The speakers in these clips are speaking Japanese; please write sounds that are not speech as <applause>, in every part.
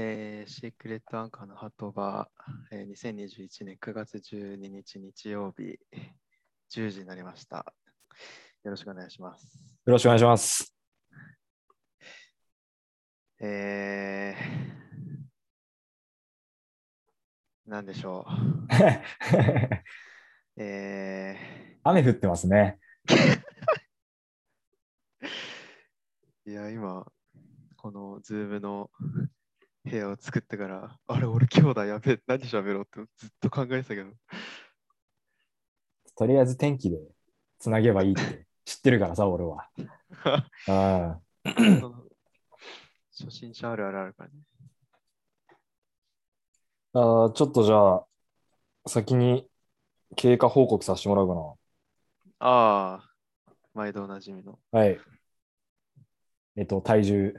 えーシークレットアンカーのハトバ、えー2021年9月12日日曜日10時になりました。よろしくお願いします。よろしくお願いします。えー、なんでしょう。<laughs> え雨降ってますね。ー、<laughs> いや、今、このズームの部屋を作ってから、あれ、俺今日だ、やべえ、何喋ろうってずっと考えてたけど。<laughs> とりあえず天気でつなげばいいって知ってるからさ、俺は。<laughs> 初心者あるあるあるからね。あーちょっとじゃあ、先に経過報告させてもらうかああ、毎度おなじみの。な。はい。えっと、体重。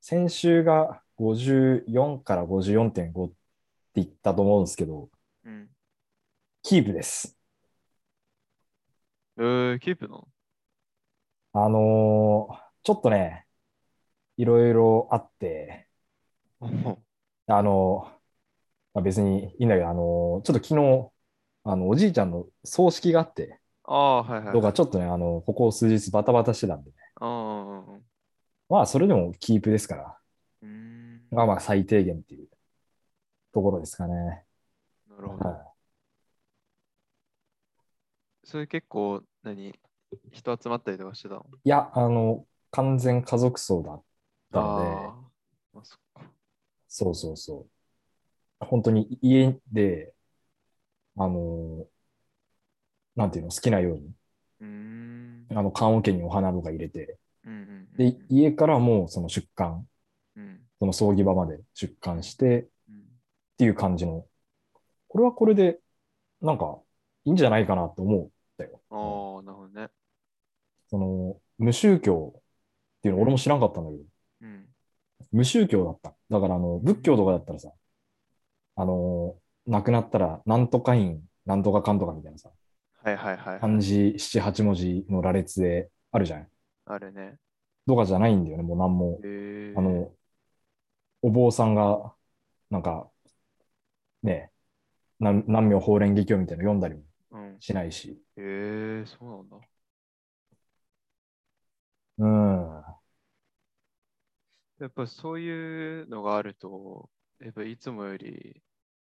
先週が54から54.5って言ったと思うんですけど、うん。キープです。えー、キープの？あのーちょっとね、いろいろあって、おあの、まあ、別にいいんだけど、あの、ちょっと昨日、あの、おじいちゃんの葬式があって、ああ、はいはい。とかちょっとね、あの、ここ数日バタバタしてたんでね。あまあ、それでもキープですから、ーん。まあまあ、最低限っていうところですかね。なるほど。はそれ結構、何人集まったりとかしてたの？い。いや、あの、完全家族葬だったので、そっか。そうそうそう。本当に家で、あの、なんていうの、好きなように、うーん。あの、棺桶にお花とか入れて、うんうんうんで、家からもうその出棺、うんその葬儀場まで出棺してっうんていう感じの、これはこれで、なんか、いいんじゃないかなと思ったよ。ああ、なるほどね。その、無宗教っていうの俺も知らんかったんだけど、うん。無宗教だった。だから、あの、仏教とかだったらさ、あの、亡くなったら、なんとか院、なんとかかんとかみたいなさ、はいはいはいはい。漢字七八文字の羅列であるじゃん。あるね。とかじゃないんだよね、もうなんも。あの、お坊さんが、なんか、ね、なん南明法蓮華経みたいなの読んだりもうん。しないし。へえ、そうなんだ。うん。やっぱそういうのがあると、やっぱいつもより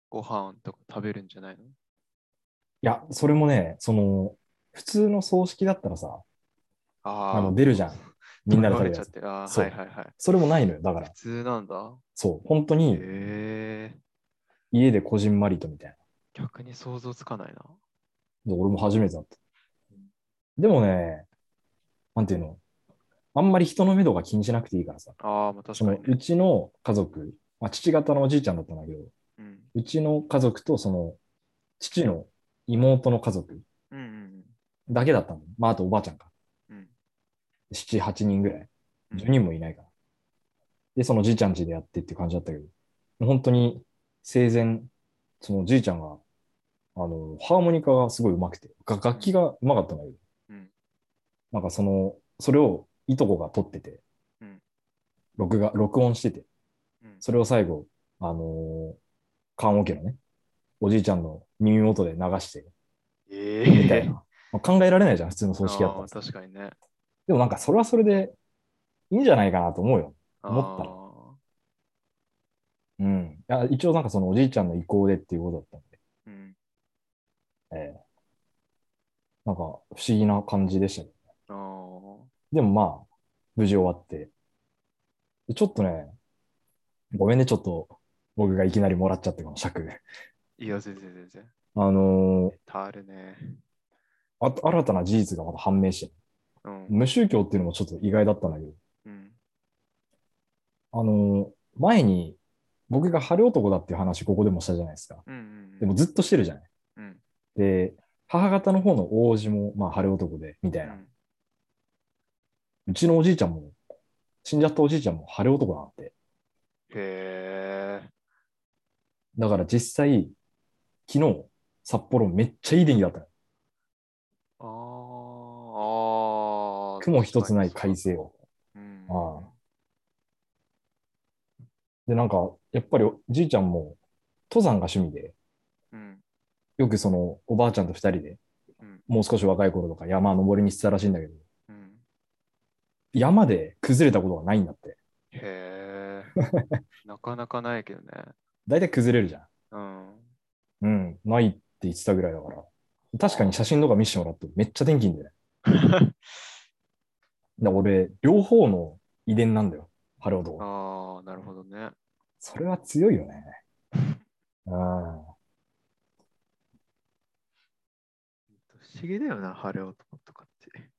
ご飯とか食べるんじゃないの？いや、それもね、その、普通の葬式だったらさ、ああの、出るじゃん。みんなで食べるやつ。ちゃって。ああ、そうはいはいはい。それもないのよ。だから普、通なんだ。そう、本当へにえ。家でこじんまりとみたい逆に想像つかないな。俺も初めてだった。でもね、なんていうの、あんまり人の目とか気にしなくていいからさ。ああ、まあ確かにね。うちの家族、まあ、父方のおじいちゃんだったんだけど、うん。うちの家族とその父の妹の家族うんうんだけだったの。まあ、あとおばあちゃんか。うん。7、8人ぐらい。うん10人もいないから。で、そのじいちゃん家でやってっていう感じだったけど、本当に生前、そのじいちゃんが、あの、ハーモニカがすごい上手くて、が楽器が上手かったんだけど、うん。なんかその、それをいとこが撮ってて、うん録画、録音してて、うん。それを最後、あのー、棺桶のね、おじいちゃんの耳元で流して、ええみたいな。まあ、考えられないじゃん、普通の葬式だったらさ。確かにね。でもなんかそれはそれでいいんじゃないかなと思うよ。思ったらあうん。いや一応なんかそのおじいちゃんの意向でっていうことだったんで、ーうん。ええなんか不思議な感じでしたけど。ああ。でもまあ、無事終わって。でちょっとね、ごめんね、ちょっと僕がいきなりもらっちゃって、この尺。いや、全然全然。あのーたあるね。あと新たな事実がまた判明して、うん。無宗教っていうのもちょっと意外だったんだけど、うん。あのー前に僕が晴れ男だっていう話ここでもしたじゃないですか。うんうん。でもずっとしてるじゃない。うん。で、母方の方の王子も、まあ、晴れ男で、みたいな。うんうちのおじいちゃんも、死んじゃったおじいちゃんも晴れ男なんて。へえ。だから実際、昨日、札幌めっちゃいい天気だった雲一つない快晴を。うん。ああで、なんか、やっぱりじいちゃんも登山が趣味で、うん。よくそのおばあちゃんと二人で、うん。もう少し若い頃とか山登りにしてたらしいんだけど、うん。山で崩れたことがないんだって。へえ。<laughs> なかなかないけどね。大体崩れるじゃん。うん。うん、ないって言ってたぐらいだから。確かに写真とか見せてもらってめっちゃ天気いいんだよね。<laughs> で俺、両方の遺伝なんだよ。晴れ男。ああ、なるほどね。それは強いよね。<laughs> うん。不思議だよな、晴れ男とかって。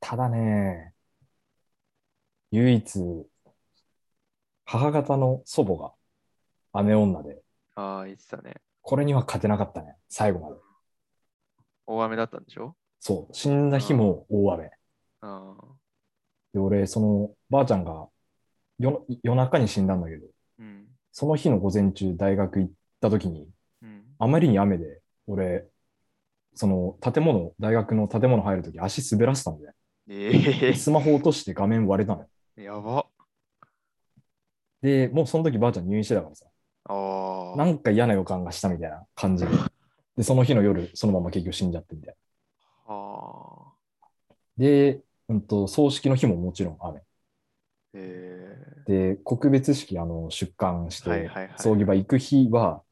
ただね、唯一、母方の祖母が雨女で、ああ、言ってたね。これには勝てなかったね。最後まで。大雨だったんでしょ？そう。死んだ日も大雨。で、俺、その、ばあちゃんが夜夜中に死んだんだけど、うん。その日の午前中、大学行った時に、うん。あまりに雨で、俺、その建物、大学の建物入るとき足滑らせたんだよ。えスマホ落として画面割れたのやば。で、もうその時ばあちゃん入院してたからさ。なんか嫌な予感がしたみたいな感じで。で、その日の夜、そのまま結局死んじゃってみたいな。で、うんと、葬式の日ももちろん雨。えで、告別式、あの、出棺しはいて、はいはい葬儀場行く日は、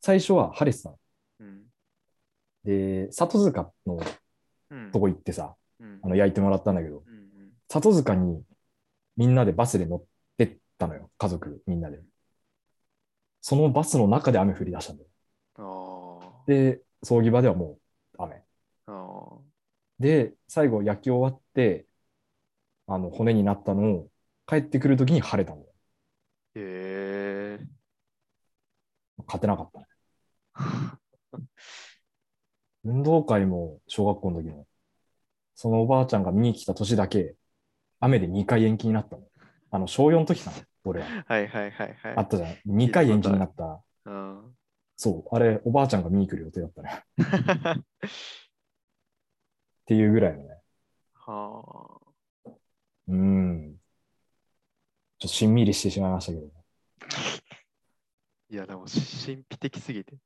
最初は晴れてたうん。で、里塚のうん。とこ行ってさ、うん。あの、焼いてもらったんだけど、うんうん。里塚にみんなでバスで乗ってったのよ。家族みんなで。そのバスの中で雨降り出したんだよ。あで、葬儀場ではもう。で、最後焼き終わって、あの、骨になったのを帰ってくるときに晴れたんだよ。ええ勝てなかったね。運動会も小学校の時も、そのおばあちゃんが見に来た年だけ、雨で2回延期になったの。あの、小4の時かな、俺は。はいはいはいはい。あったじゃん。2回延期になった。うん。そう、あれ、おばあちゃんが見に来る予定だったね。<laughs> っていうぐらいのね。はあ。うん。ちょっとしんみりしてしまいましたけど。いや、でも神秘的すぎて。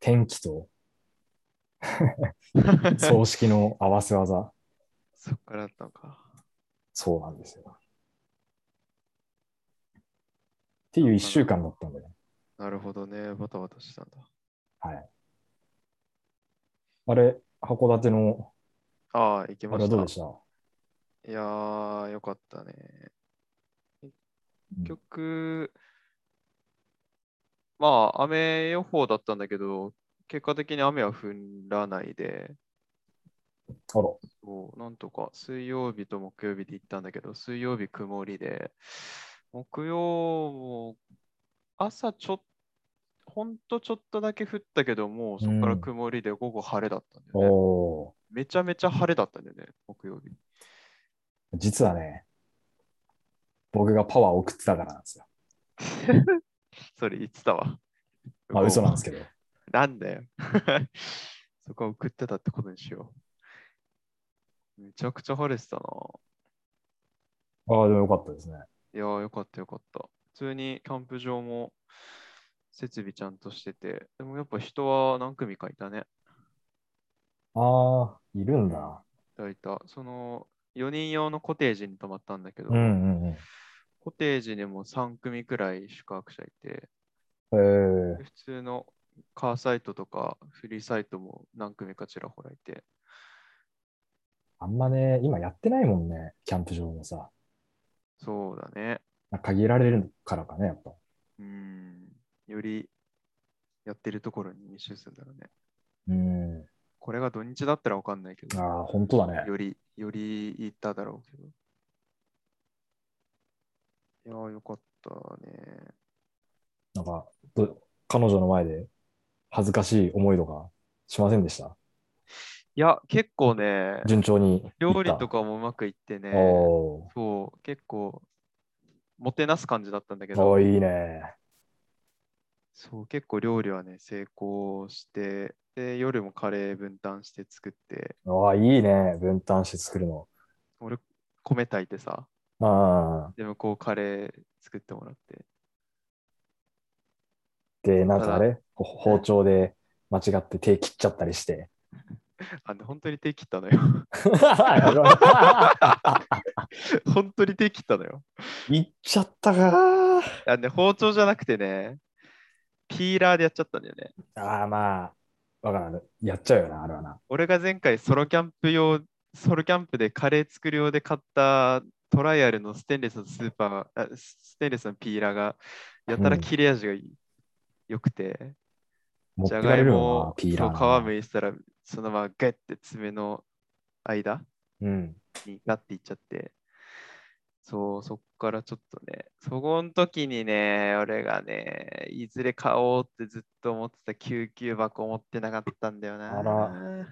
天気と <laughs> 葬式の合わせ技。そっからだったのか。そうなんですよ。っていう一週間だったんだよ。なるほどね。バタバタしたんだ。はい。あれ、函館の、ああ、行きあました。れはどうでした？いやー、よかったね。うん結局、まあ、雨予報だったんだけど、結果的に雨は降らないで、あら、そうなんとか水曜日と木曜日で行ったんだけど、水曜日曇りで、木曜も朝ちょっほんとちょっとだけ降ったけど、もうそこからうん曇りで午後晴れだったんだよね。おめちゃめちゃ晴れだったんだよね、木曜日。ー実はね、僕がパワーを送ってたからなんですよ。<laughs> それ言ってたわ。まあ嘘なんですけど。なんだよ。<laughs> そこは送ってたってことにしよう。めちゃくちゃ晴れてたな。ああ、でもよかったですね。いやーよかったよかった。普通にキャンプ場も設備ちゃんとしてて、でもやっぱ人は何組かいたね。ああ、いるんだ。いた。その4人用のコテージに泊まったんだけど、うんうんうん。コテージにも3組くらい宿泊者いて、えーで、普通のカーサイトとかフリーサイトも何組かちらほらいて、あんまね、今やってないもんね、キャンプ場もさ。そうだね。限られるからかね、やっぱ。うん。よりやってるところに密集するんだろうね。うん。これが土日だったらわかんないけど、ああ、本当だね。より、より行っただろうけど。いやー、よかったね。なんか、ど彼女の前で恥ずかしい思いとかしませんでした？いや、結構ね、順調に。料理とかもうまくいってね、おそう、結構、もてなす感じだったんだけーど、いいね。そう、結構料理はね、成功して、で、夜もカレー分担して作って、ああ、いいね。分担して作るの。俺、米炊いてさ、ああ。で、向こうカレー作ってもらって。で、なんかあれ？ほ包丁で間違って手切っちゃったりして。<laughs> あの本当に手切ったのよ。<laughs> 本当に手切ったのよ。いっちゃったかあね、包丁じゃなくてね、ピーラーでやっちゃったんだよね。ああ、まあ、わからん。やっちゃうよな、あれはな。俺が前回ソロキャンプ用、ソロキャンプでカレー作る用で買ったトライアルのステンレスのスーパー、あステンレスのピーラーがやたら切れ味がいい良くて、じゃがいもを皮むいてたら、そのままガッて爪の間うん。にガッていっちゃって、そう、そっからちょっとね、そこの時にね、俺がね、いずれ買おうってずっと思ってた救急箱持ってなかったんだよな。あら。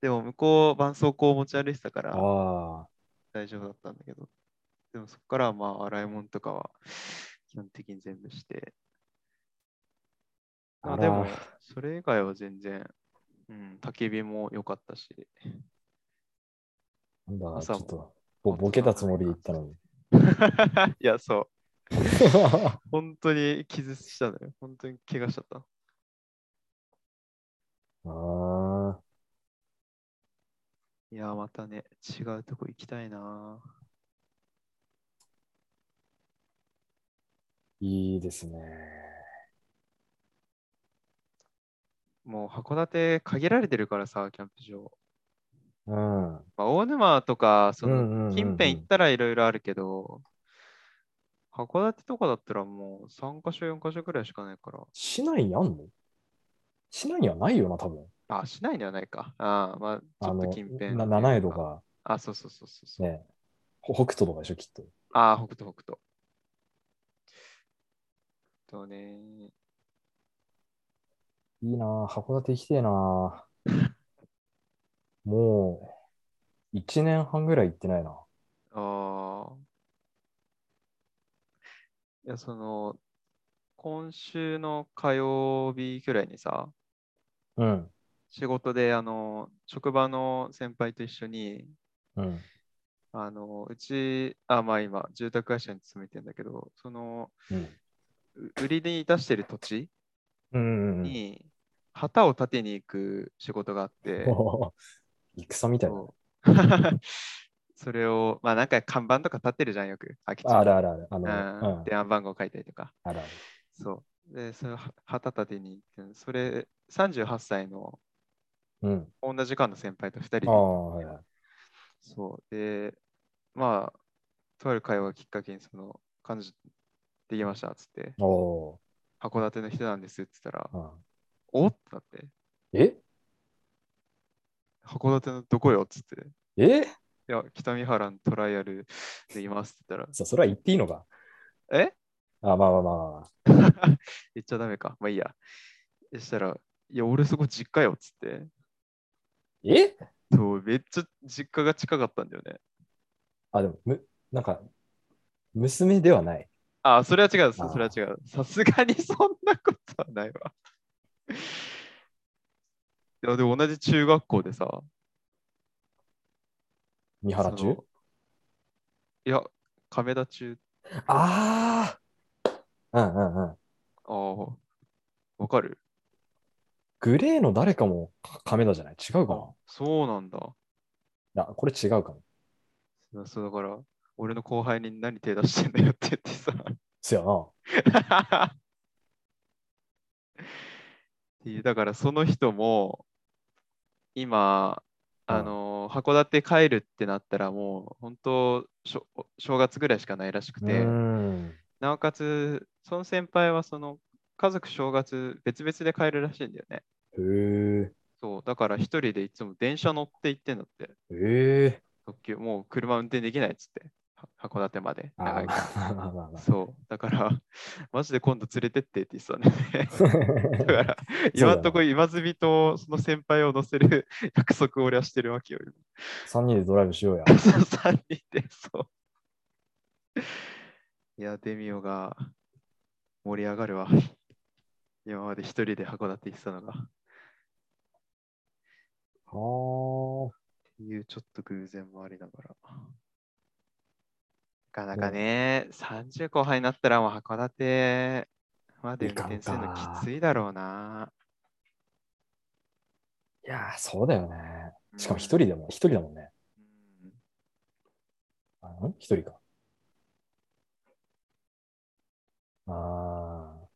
でも向こう、絆創膏を持ち歩いてたから。大丈夫だったんだけど、でもそこからはまあ洗い物とかは基本的に全部して、あでも、それ以外は全然、うん、焚き火も良かったし、なんだ、ち朝もボケたつもりで言ったのに。<laughs> いや、そう。本当に傷したのよ。本当に怪我しちゃった。ああ。いや、またね、違うとこ行きたいな。いいですね。もう函館限られてるからさ、キャンプ場。うん。まあ、大沼とか、その近辺行ったらいろいろあるけど、函館とかだったらもう3カ所、4カ所くらいしかないから。市内にあんの？市内にはないよな、多分。あ、市内にはないか。ああ、まあ、ちょっと近辺。な七重と。か、あ、そうそうそうそうそう。ね、ほ北斗とかでしょ、きっと。ああ、北斗、北斗。とね、いいなぁ、函館行きてえなぁ。もう、1年半ぐらい行ってないな。ああ。いや、その、今週の火曜日くらいにさ、うん。仕事で、あの、職場の先輩と一緒に、うん。あの、うち、あ、まあ今、住宅会社に勤めてんだけど、その、うん。う売りに出してる土地うんうんう旗を立てに行く仕事があって、戦みたいな。<laughs> それを、まあなんか看板とか立ってるじゃん、よく。空き地にあるあるある。あうの、んうん。電話番号書いたりとか。あるある。そう。で、それをは旗立てに行って、それ38歳のうん。同じ間の先輩と2人であはいはい。そう。で、まあ、とある会話がきっかけに、その、彼女できましたっつって、お函館の人なんですって言ったら、ーうんおってなって、え？函館のどこよっつって、いえや、北見原のトライアルでいますって言ったら、そそれは言っていいのか？え？あまあまあまあまあ。<laughs> 言っちゃダメか。まあいいや。そしたら、いや、俺そこ実家よっつって、え？そう、めっちゃ実家が近かったんだよね。あ、でも、む、なんか、娘ではない。あ、それは違う、それは違う。さすがにそんなことはないわ。いや、でも同じ中学校でさ、三原中？いや、亀田中、ああうんうんうん。ああ、わかる？グレーの誰かも亀田じゃない？違うかな？あそうなんだ。いや、これ違うかも。そうそうだから、俺の後輩に何手出してんだよって言ってさ。そやな。っていうだからその人も今、うんあの函館帰るってなったらもう本当正月ぐらいしかないらしくうて。なおかつその先輩はその家族正月別々で帰るらしいんだよね。へえ。そうだから一人でいつも電車乗って行ってんだって。ええ。特急もう車運転できないっつって。は函館まで。長いからまあまあまあまあ。そう。だから、<laughs> マジで今度連れてってって言ってたね。<laughs> だから、今んとこ今住みとその先輩を乗せる <laughs> 約束を俺はしてるわけよ。3人でドライブしようや。今そう3人で、そう。いや、デミオが盛り上がるわ。今まで一人で函館行ってたのが。っはあ。ていうちょっと偶然もありながら。かなかね、30後半になったらもう函館まで運転するのきついだろうな。いやー、そうだよね。しかも一うん人でも、一人だもんね。うんあん？一人か。あ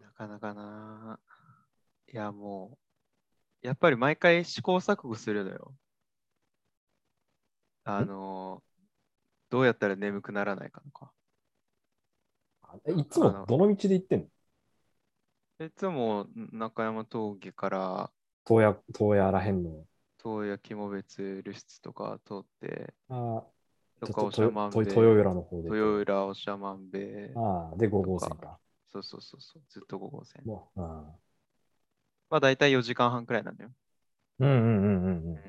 なかなかな。いや、もう、やっぱり毎回試行錯誤するのよ。あの、どうやったら眠くならないかとか。いつもどの道で行ってんの？いつも中山峠から東野、東野らへんの？東谷肝別留出とか通って、ああ、とかとおしゃまんべ豊浦の方で。豊浦おしゃまんべああ、で、5号線か。そうそうそうそう、ずっと5号線。まあ大体4時間半くらいなんだよ。うんうんうんうんうん。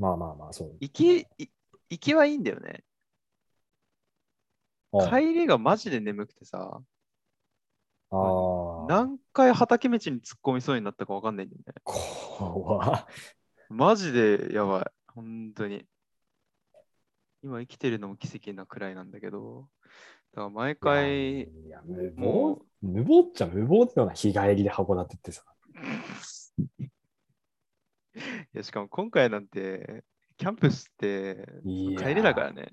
うん、まあまあまあ、そう。行き、い行きはいいんだよね。ああ帰りがマジで眠くてさ、ああ。何回畑道に突っ込みそうになったかわかんないんだよね。怖っマジでやばい。本当に。今生きてるのも奇跡なくらいなんだけど、だから毎回、いや、無も謀、無謀っちゃ無謀だよな、日帰りで函館ってさ。<laughs> いやしかも今回なんて、キャンプしていやー帰りだからね。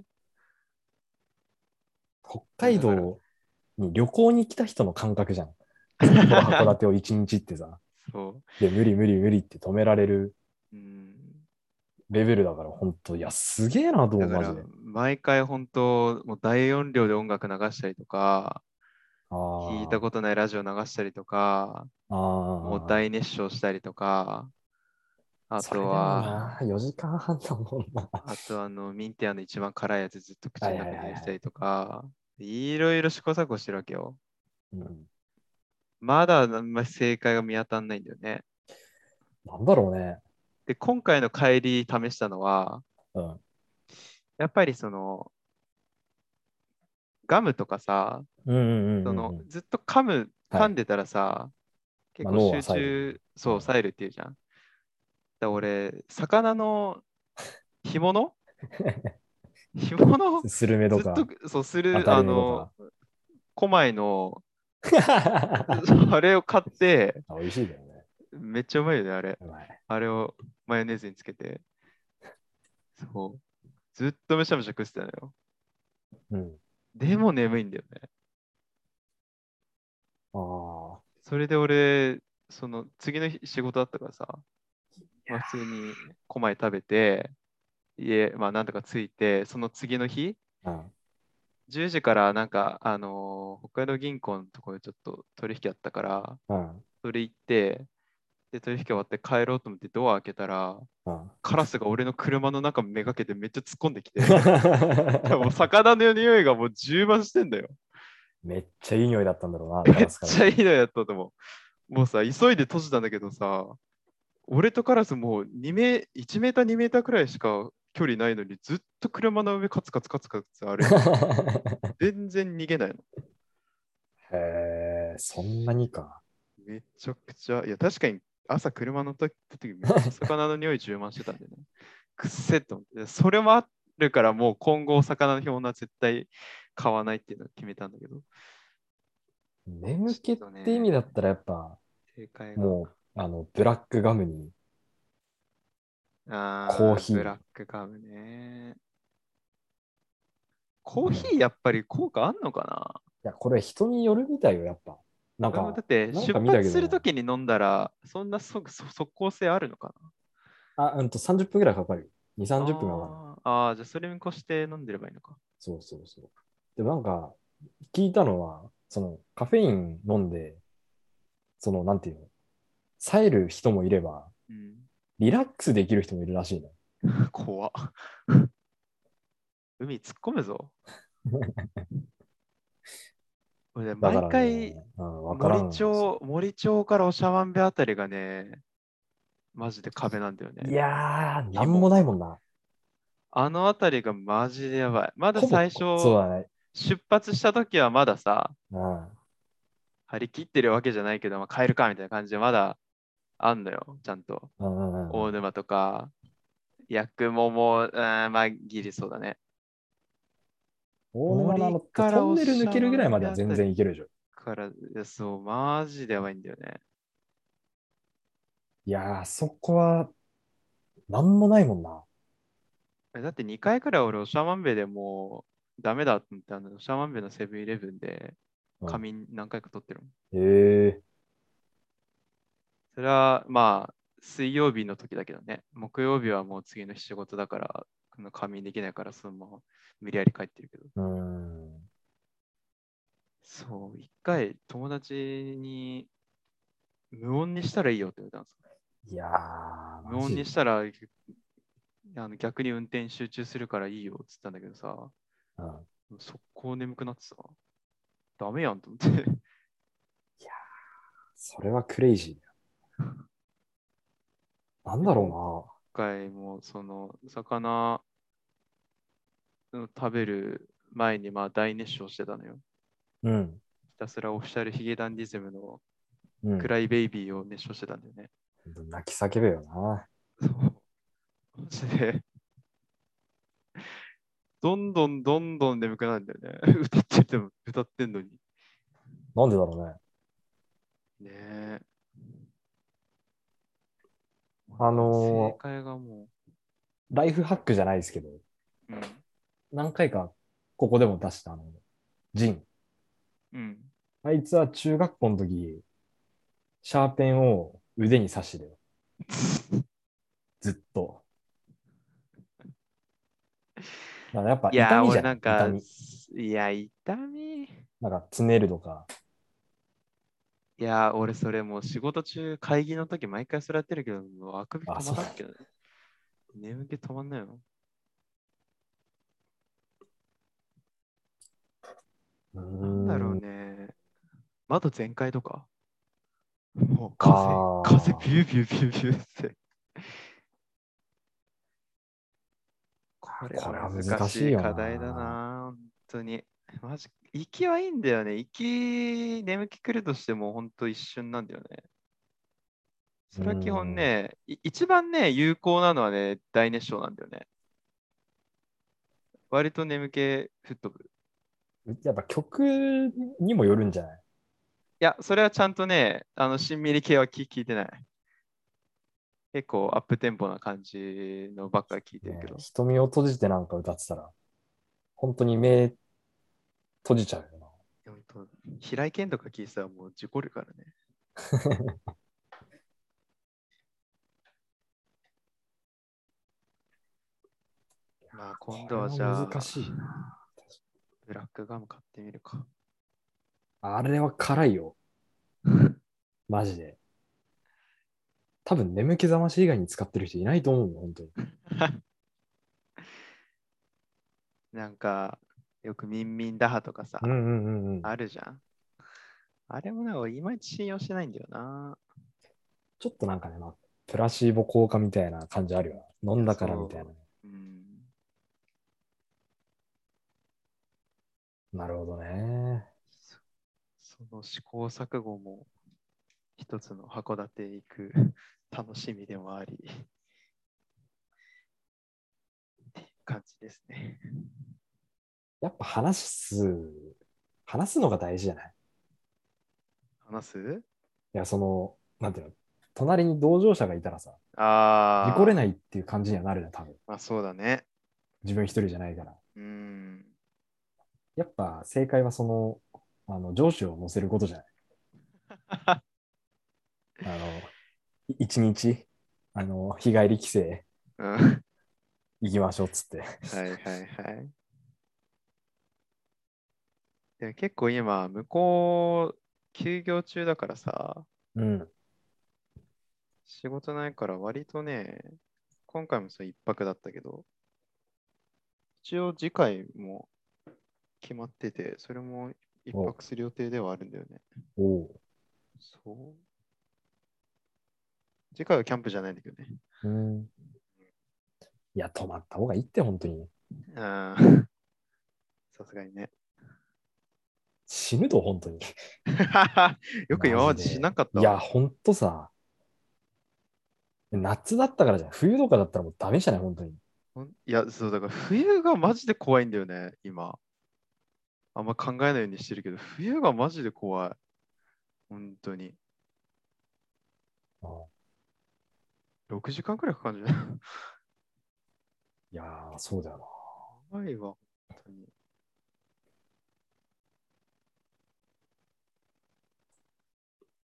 北海道に旅行に来た人の感覚じゃん。<laughs> 函館を一日ってさ。そで、無理無理無理って止められる。レベルだから、本当いや、すげえなと思う、マジで。、毎回本当、もう大音量で音楽流したりとか。聞いたことないラジオ流したりとか。もう大熱唱したりとか、あとは、な、4時間半だもんな。あとあの、ミンティアの一番辛いやつずっと口の中にはいはいはいはい入れたりとか、いろいろ試行錯誤してるわけよ。うん、まだあんまり正解が見当たんないんだよね。なんだろうね。で、今回の帰り試したのは、うん。やっぱりその、ガムとかさ、そのずっと噛む、はい噛んでたらさ、結まあ脳は構集中、そう、うん冴えるっていうじゃん。だ俺、魚の <laughs> 干物？干物？スルメとか。ずっと、そう、するあのか、コマイの、<laughs> ああれを買って、美味しいだよね。めっちゃうまいよね、あれ。あれをマヨネーズにつけて。そう。ずっとむしゃむしゃ食ってたのよ。うん。でも眠いんだよね。ああ。それで俺、その次の日仕事だったからさ、まあ、普通にコマイ食べて、家、まあなんとか着いて、その次の日、うん。10時からなんか、あのー北海道銀行のところでちょっと取引あったから、うん。それ行って、で、取引終わって帰ろうと思ってドア開けたら、うん。カラスが俺の車の中めがけてめっちゃ突っ込んできて、<laughs> もう魚の匂いがもう充満してんだよ。めっちゃいい匂いだったんだろうな、めっちゃいいのやったと思う。もうさ、急いで閉じたんだけどさ、俺とカラスもう2メ1メーター、2メーターくらいしか距離ないのに、ずっと車の上カツカツカツカツ歩いて、<laughs> 全然逃げないの。へえ、そんなにか。めちゃくちゃ、いや、確かに朝車乗った時、めっちゃ魚の匂い充満してたんでね。<laughs> くっせえと思って。それもあるから、もう今後、魚の干物は絶対買わないっていうのを決めたんだけど、眠気って意味だったらやっぱ、正解が。もう、あの、ブラックガムに、あコーヒーブラックガムね。コーヒーやっぱり効果あんのかいや、これ人によるみたいよ、やっぱ。なんな、かだ、って出発するときに飲んだら、そんな即即効性あるのかあ、うんと30分ぐらいかかるよ。2、な30分かかる。あーあー、じゃあそれに越して飲んでればいいのか。そうそうそう。でもなんか、聞いたのは、その、カフェイン飲んで、その、なんていうの、冴える人もいれば、うん。リラックスできる人もいるらしいね。<laughs> 怖っ。<laughs> 海突っ込むぞ。俺毎回、ね、うん、森町、森町から長万部あたりがね、マジで壁なんだよね。いやー、なんもないもんな。あのあたりがマジでやばい。まだ最初、ね。出発した時はまださ、うん。張り切ってるわけじゃないけど、まあ、帰るかみたいな感じでまだあんのよ、ちゃんと。うんうんうん大沼とか、八雲も、うんまあ、ギリそうだね。大沼のあの森からトンネル抜けるぐらいまでは全然いけるでしょ。から、そう、マジでやばいんだよね。いやー、そこは、なんもないもんな。えだって2回くらい俺、長万部でもうダメだって思って、あの長万部のセブンイレブンでうん仮眠何回か取ってるもん。へえそれはまあ、水曜日の時だけどね。木曜日はもう次の日仕事だから、この仮眠できないから、そのまま無理やり帰ってるけど。うーん。そう、一回友達に無音にしたらいいよって言われたんですよ。いやー、無音にしたらあの逆に運転集中するからいいよって言ったんだけどさ、うん速攻眠くなってさ、ダメやんと思って。それはクレイジー。なんだろ一回もうその魚の食べる前にまあ大熱唱してたのよ。うな。うん。ひたすらオフィシャルヒゲダンディズムのうんクライベイビーを熱唱してたんだよね。泣き叫べよな。そう。マジで。どんどんどんどん眠くなるんだよね。<laughs> 歌ってても、歌ってんのに。なんでだろうね。ねえ。あのー正解がもライフハックじゃないですけど、う、うん。何回かここでも出したあの、ジン。うん。あいつは中学校の時、シャーペンを腕に刺してたよ。<laughs> ずっと。だからやっぱ痛みじゃない俺なんかいや、痛み。なんか、つねるとか。いやー、俺それもう仕事中、会議の時毎回それやってるけど、もうあくび止あまらんけどね。眠気止まんないの？ななんだろうね。窓全開とか？もう風風ビュービュービュービューって。これはは難しい課題だな、本当に。マジ、行きはいいんだよね。行き、眠気来るとしても本当一瞬なんだよね。それは基本ね、い一番ね、有効なのはね、大熱唱なんだよね。割と眠気吹っ飛ぶ。やっぱ曲にもよるんじゃない？いや、それはちゃんとね、あの、しんみり系は聞聞いてない。結構アップテンポな感じのばっかり聞いてるねけど。瞳を閉じてなんか歌ってたら、本当に目閉じちゃうよな。でも平井堅とか聞いてたらもう事故るからね。<laughs> まあ今度はじゃあ、難しいな。ブラックガム買ってみるか。あれは辛いよ。<laughs> マジで。多分眠気覚まし以外に使ってる人いないと思うよ、本当に。<laughs> なんか、よくミンミンダハとかさ、うんうんうんうん。あるじゃん。あれもなんかいまいち信用してないんだよな。ちょっとなんかね、まあ、プラシーボ効果みたいな感じあるよな。飲んだからみたいな。うん。なるほどね。そその試行錯誤も一つの函館へ行く <laughs> 楽しみでもあり、っていう感じですね。やっぱ話す、話すのが大事じゃない？話す？いや、その、なんていうの、隣に同乗者がいたらさ、ああ。事故れい。ないっていう感じにはなるよ、多分。まあそうだね。自分一人じゃないから。うん。やっぱ正解はその、あの、上司を乗せることじゃない？<laughs> あの、い一日、あの、日帰り帰省うんはい行きましょうっつって。はいはい。で結構今、向こう、休業中だからさ、うん。仕事ないから割とね、今回もそう一泊だったけど、一応次回も決まってて、それも一お泊する予定ではあるんだよね。おう。そう。次回はキャンプじゃないんだけどね。うん。いや、泊まった方がいいって、本当に。あー <laughs> さすがにね。死ぬと、本当に。<laughs> よく今までしなかったわ。いや、ほんとさ、夏だったからじゃん。冬とかだったらもうダメじゃない、本当に。いや、そう、だから冬がマジで怖いんだよね、今。あんま考えないようにしてるけど、冬がマジで怖い。本当に。ああ6時間くらいかかるんじゃない？<laughs> いやー、そうだよな。怖いわ、本当に。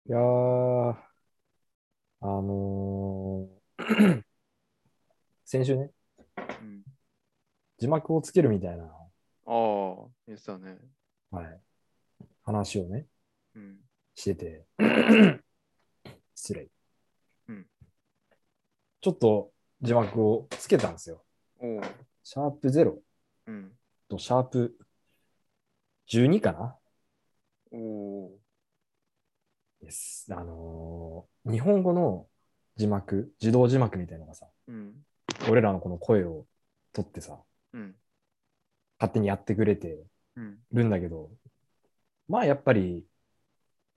いやー、あのー <clears throat> 先週ね、うん。字幕をつけるみたいな、ああ、言ってたね。はい、話をね、うん。してて、失礼。うんちょっと字幕をつけたんですよ。おう。シャープ0うん。とシャープ12かなおおです。あのー日本語の字幕、自動字幕みたいなのがさ、ー。うん。俺らのこの声を取ってさ、うん。勝手にやってくれてうん。るんだけど、まあやっぱり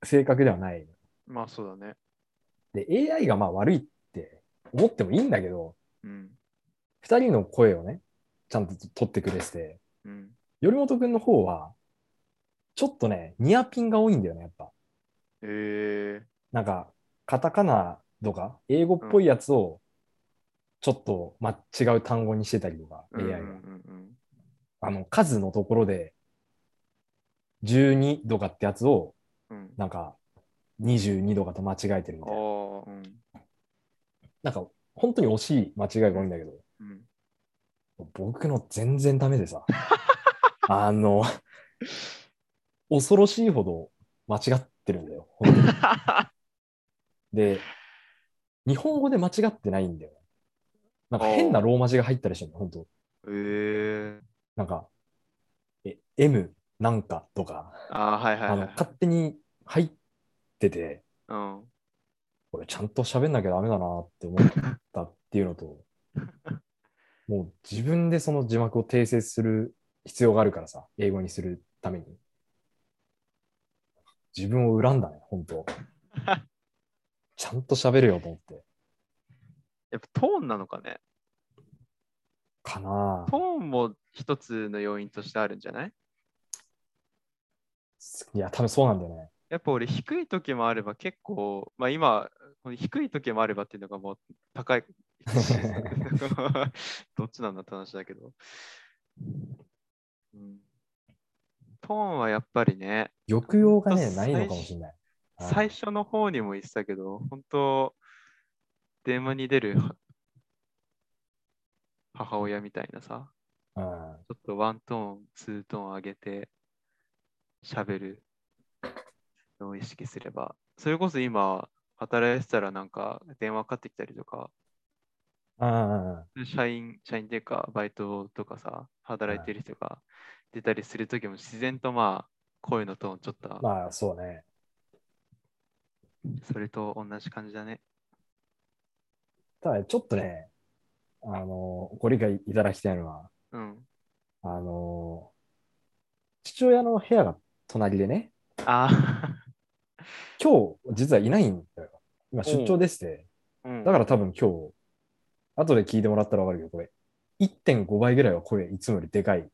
正確ではない。まあそうだね。で、AI がまあ悪いって思ってもいいんだけど、うん。二人の声をね、ちゃんと取ってくれてて、うん。頼本くんの方は、ちょっとね、ニアピンが多いんだよね、やっぱ。ええなんか、カタカナとか、英語っぽいやつを、ちょっと、ま、違う単語にしてたりとか、うん。AI が。あの、数のところで、12とかってやつを。なんか、22とかと間違えてるみあたいな。なんか、本当に惜しい間違いが多いんだけど、うん。僕の全然ダメでさ、あの、恐ろしいほど間違ってるんだよ。で、日本語で間違ってないんだよ。なんか変なローマ字が入ったりしてるの、本当ええなんか、え、M なんかとか、ああ、はいはいあの、はい。勝手に入ってて、うん。これちゃんと喋んなきゃダメだなって思ったっていうのと、もう自分でその字幕を訂正する必要があるからさ、英語にするために。自分を恨んだね、本当 <laughs> ちゃんと喋れよと思って。やっぱトーンなのかね？かなトーンも一つの要因としてあるんじゃない？いや、多分そうなんだよね。やっぱ俺低い時もあれば結構、まあ今、低い時もあればっていうのがもう高い。<laughs> <laughs> どっちなんだって話だけど。うん、トーンはやっぱりね、抑揚がね、ないのかもしれない。はい。最初の方にも言ってたけど、本当、電話に出るは母親みたいなさ、うんちょっとワントーン、ツートーン上げて喋るのを意識すれば、それこそ今、働いてたらなんか電話かかってきたりとか、あ社員、社員っていうか、バイトとかさ、働いてる人が出たりするときも自然とまあ、声のトーンちょっと、まあ、そうね。それと同じ感じだね。ただ、ちょっとね、あの、ご理解いただきたいのは、うん。あの、父親の部屋が隣でね、あ <laughs> 今日実はいないんだよ。今出張ですって。あ、うん。だから多分今日、後で聞いてもらったらわかるけど、これ、1.5倍ぐらいは声いつもよりでかいと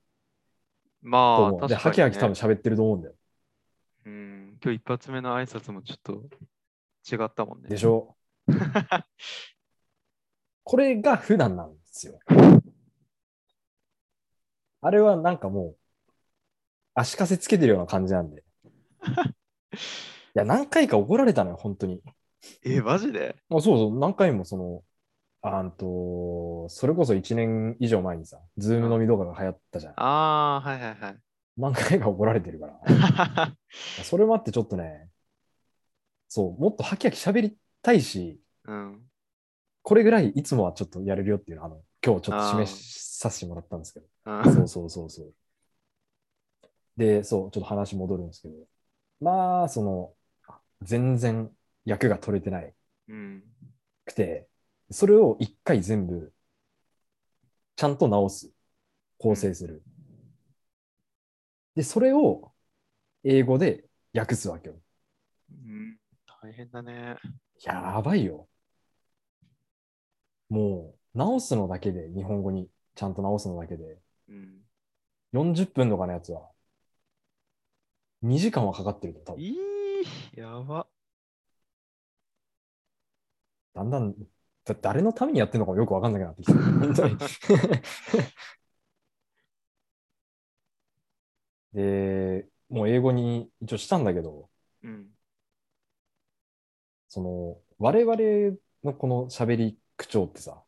まあ、確かに、ね。ハキハキ多分喋ってると思うんだよ。うん。今日一発目の挨拶もちょっと違ったもんね。でしょ？<laughs> これが普段なんですよ。あれはなんかもう、足かせつけてるような感じなんで。<laughs> いや、何回か怒られたのよ、本当に。え、マジで？あそうそう、何回もその、あんと、それこそ1年以上前にさ、ズーム飲み動画が流行ったじゃん。ああ、はいはいはい。何回か怒られてるから。<laughs> それもあってちょっとね、そう、もっとハキハキ喋りたいし、うん。これぐらいいつもはちょっとやれるよっていうのを、あの、今日ちょっと示させてもらったんですけど。うんそうそうそうそう。で、そう、ちょっと話戻るんですけど、まあ、その、全然役が取れてないうん。それを一回全部、ちゃんと直す。構成する。で、それを英語で訳すわけよ。うん、大変だね。やばいよ。もう直すのだけで、日本語にちゃんと直すのだけで、うん。40分とかのやつは、2時間はかかってると、多分。いい、やば。だんだん、だ誰のためにやってるのかもよくわかんなくなってきて、本当に。<laughs> で、もう英語に一応したんだけど、うん。その、我々のこの喋り口調ってさ、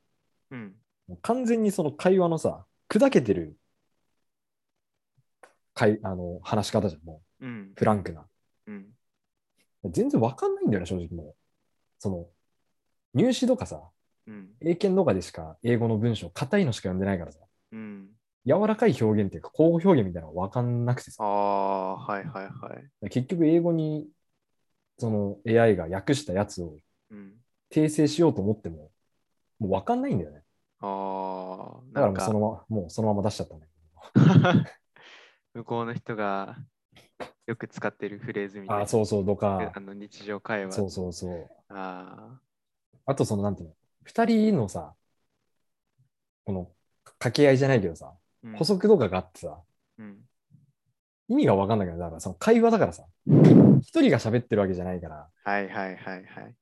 うん。もう完全にその会話のさ、砕けてる、会あの話し方じゃん、もう、うん。フランクな。うん。全然わかんないんだよね、正直もう。その、入試とかさ、うん。英検とかでしか英語の文章、硬いのしか読んでないからさ、うん。柔らかい表現っていうか、口語表現みたいなのがわかんなくてさ、ああ、はいはいはい。結局英語に、その AI が訳したやつをうん。訂正しようと思っても、もうわかんないんだよね。ああ、だからもうそのまま、もうそのまま出しちゃったんだけ <laughs> 向こうの人がよく使ってるフレーズみたいど。な。あ、そうそう、とかあ、の日常会話。そうそうそう。ああとその、なんていうの、二人のさ、この掛け合いじゃないけどさ、あ。うん補足とかがあってさ、うん。意味がわかんないけど、だからその会話だからさ、一人が喋ってるわけじゃないから、はいはいはいはい。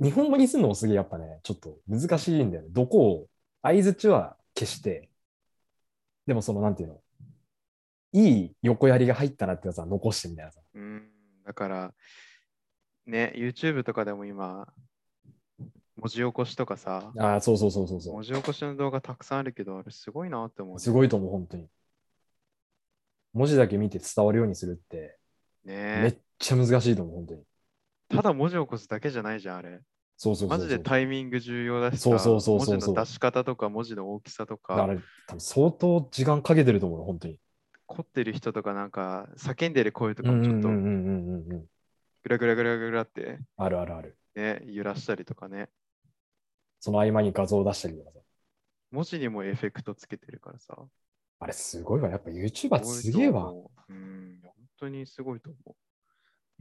日本語にするのもすげえやっぱね、ちょっと難しいんだよね。どこを、相づちは消して、でもその、なんていうの、いい横やりが入ったなってやつは残してみたいなさ。うん。だから、ね、YouTube とかでも今、文字起こしとかさ、ああ、そうそうそうそうそ文字起こしの動画たくさんあるけど、あれすごいなって思う。すごいと思う、本当に。文字だけ見て伝わるようにするって、めねっちゃ難しいと思う、本当に。ただ文字起こすだけじゃないじゃん、あれ。そうそうそうそう。マジでタイミング重要だしさ、そうそうそうそうそう文字の出し方とか文字の大きさとか、だから、多分相当時間かけてると思うよ、本当に。凝ってる人とかなんか叫んでる声とかうんもちょっとうんうんうんうんうん。グラグラグラグラってあるあるある。ね、揺らしたりとかね。その合間に画像を出したりとかさ。文字にもエフェクトつけてるからさ。あれすごいわ。やっぱ YouTuber すげえわ。うん、本当にすごいと思う。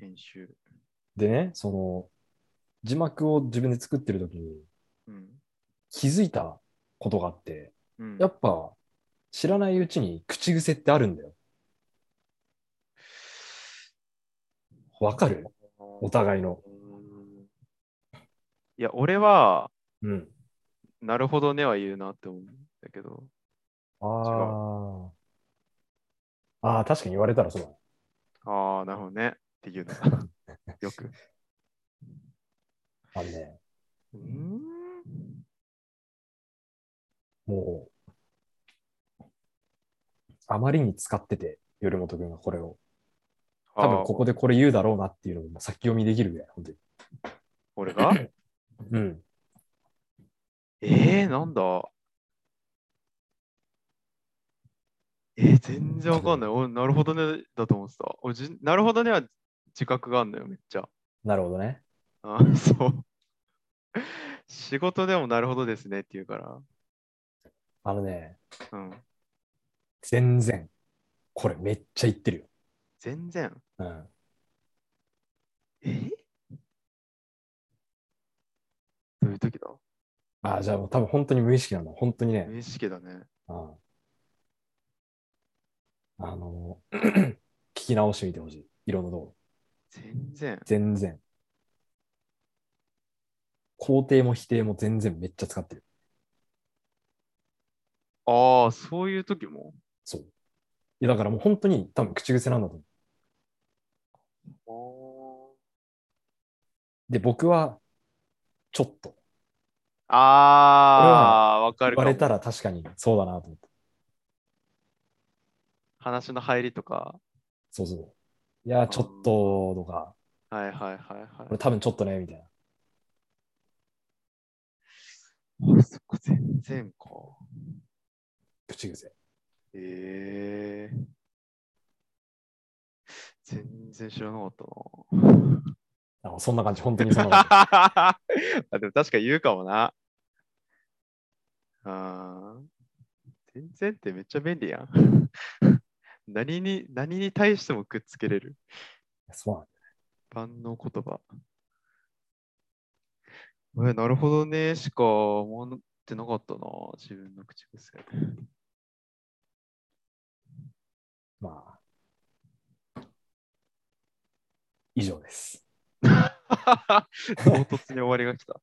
編集。でね、その、字幕を自分で作ってる時にうん。気づいたことがあって、うん、やっぱ知らないうちに口癖ってあるんだよ。わかる？お互いの。うんいや、俺は、うん。なるほどねは言うなって思うんだけど、ああ。ああ、確かに言われたらそうだね。ああ、なるほどねっていうのが <laughs> よく。あのね、うんもう、あまりに使ってて、頼本君がこれを。多分ここでこれ言うだろうなっていうのも先読みできるぐらい、本当に。俺が？<laughs> うん。えー、なんだ？えー、全然わかんない。俺、なるほどねだと思ってた。俺じなるほどねは自覚があるのよ、めっちゃ。なるほどね。あそう。仕事でもなるほどですねって言うから。あのね、うん。全然。これめっちゃ言ってるよ。全然。うん。え？どういう時だ？ああ、じゃあもう多分本当に無意識なんだ。本当にね。無意識だね。うんあの、<clears throat> 聞き直してみてほしい。いろんなところ。全然。全然。肯定も否定も全然めっちゃ使ってる。ああ、そういう時も？そう。いやだからもう本当に多分口癖なんだと思う。で、僕は、ちょっと。ああ、わかるかも。言われたら確かにそうだなと思って。話の入りとか。そうそう。いや、ちょっととか、はいはいはいはいこれ。多分ちょっとね、みたいな。あそこ全然か。口癖。ええ全然知らなかったあそんな感じ、本当にそんなな。感 <laughs> あでも確か言うかもな。あー全然ってめっちゃ便利やん。<laughs> 何に、何に対してもくっつけれる。じ。そうなんだ万能言葉。え、なるほどね、しか思ってなかったな、自分の口癖。まあ、以上です。<laughs> 唐突に終わりが来た。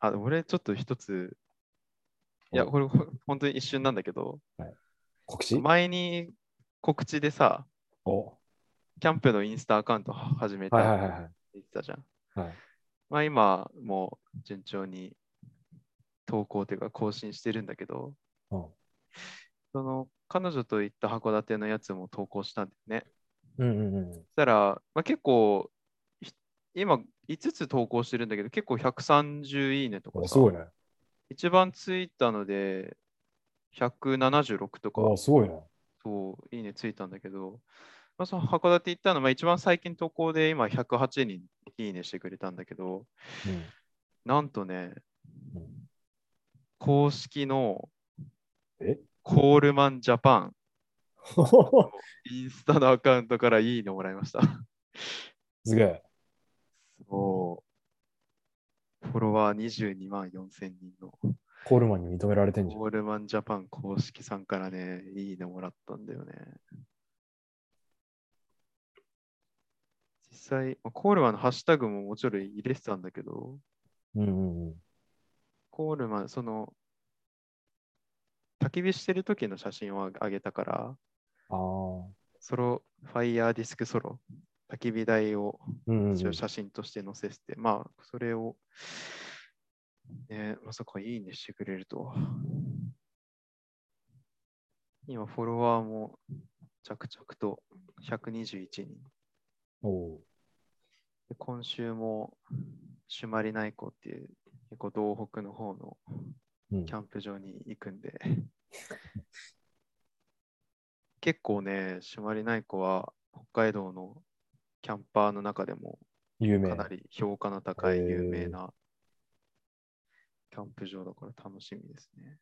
あ、俺ちょっと一つ、いや、おこれほ本当に一瞬なんだけど、告知？前に告知でさ、おキャンプのインスタアカウント始めたはいはいってはいはい。言ってたじゃん。はい、まあ今もう順調に投稿というか更新してるんだけど、うんその彼女と行った函館のやつも投稿したんだよね。うんうんうん。そしたら、まあ、結構ひ今5つ投稿してるんだけど結構130いいねとかすごいね。一番ついたので176とか。おすごいね。そういいねついたんだけど、まあ、その函館行ったの、まあ、一番最近投稿で今108人いいねしてくれたんだけどうん。なんとねうん。公式のえ？コールマンジャパン <laughs> インスタのアカウントからいいねもらいました。すげえ。そう。フォロワー22万4千人のコールマンに認められてんじゃん。コールマンジャパン公式さんからね、いいねもらったんだよね。実際、まあコールマンのハッシュタグももちろん入れてたんだけど、うんうんうん。コールマン、その、焚き火してる時の写真をあげたから、ああ。ソロ、ファイヤーディスクソロ、焚き火台をうんうんうん。一応写真として載せてて、まあ、それを、ね、まさかいいねしてくれるとは。今、フォロワーも着々と121人。おうで今週も、朱鞠内湖っていう、結構道北の方のうんキャンプ場に行くんで、結構ね、朱鞠内湖は北海道のキャンパーの中でも有名か。なり評価の高い有名なキャンプ場だから楽しみですね。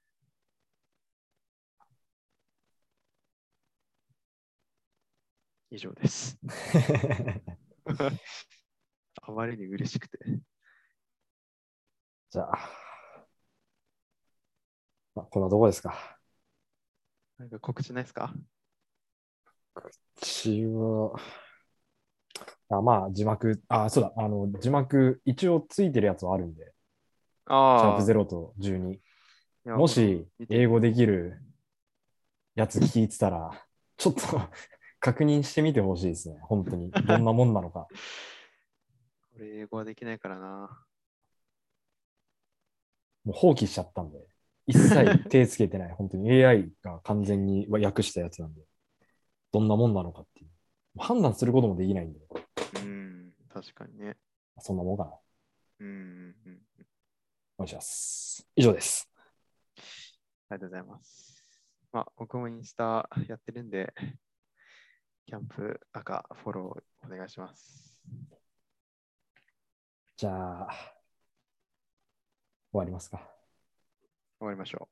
以上です。<laughs> あまりに嬉しくて。じゃあ。まあ、こんなとこですか。なんか告知ないですか？私は、あまあ、字幕、あ、そうだ、あの、字幕、一応ついてるやつはあるんで、シャープああ。0と12。いやもし英語できるやつ聞いてたら、ちょっと <laughs> 確認してみてほしいですね。本当に。どんなもんなのか。俺英語はできないからな。もう放棄しちゃったんで。一切手つけてない。本当に AI が完全に訳したやつなんで。どんなもんなのかっていう。判断することもできないんで。うん、確かにね。そんなもんかな。うんうんうん。お願いします。以上です。ありがとうございます。まあ、僕もインスタやってるんで、キャンプ赤フォローお願いします。じゃあ、終わりますか。終わりましょ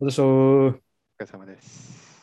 どうでしょうう。お疲れ様です。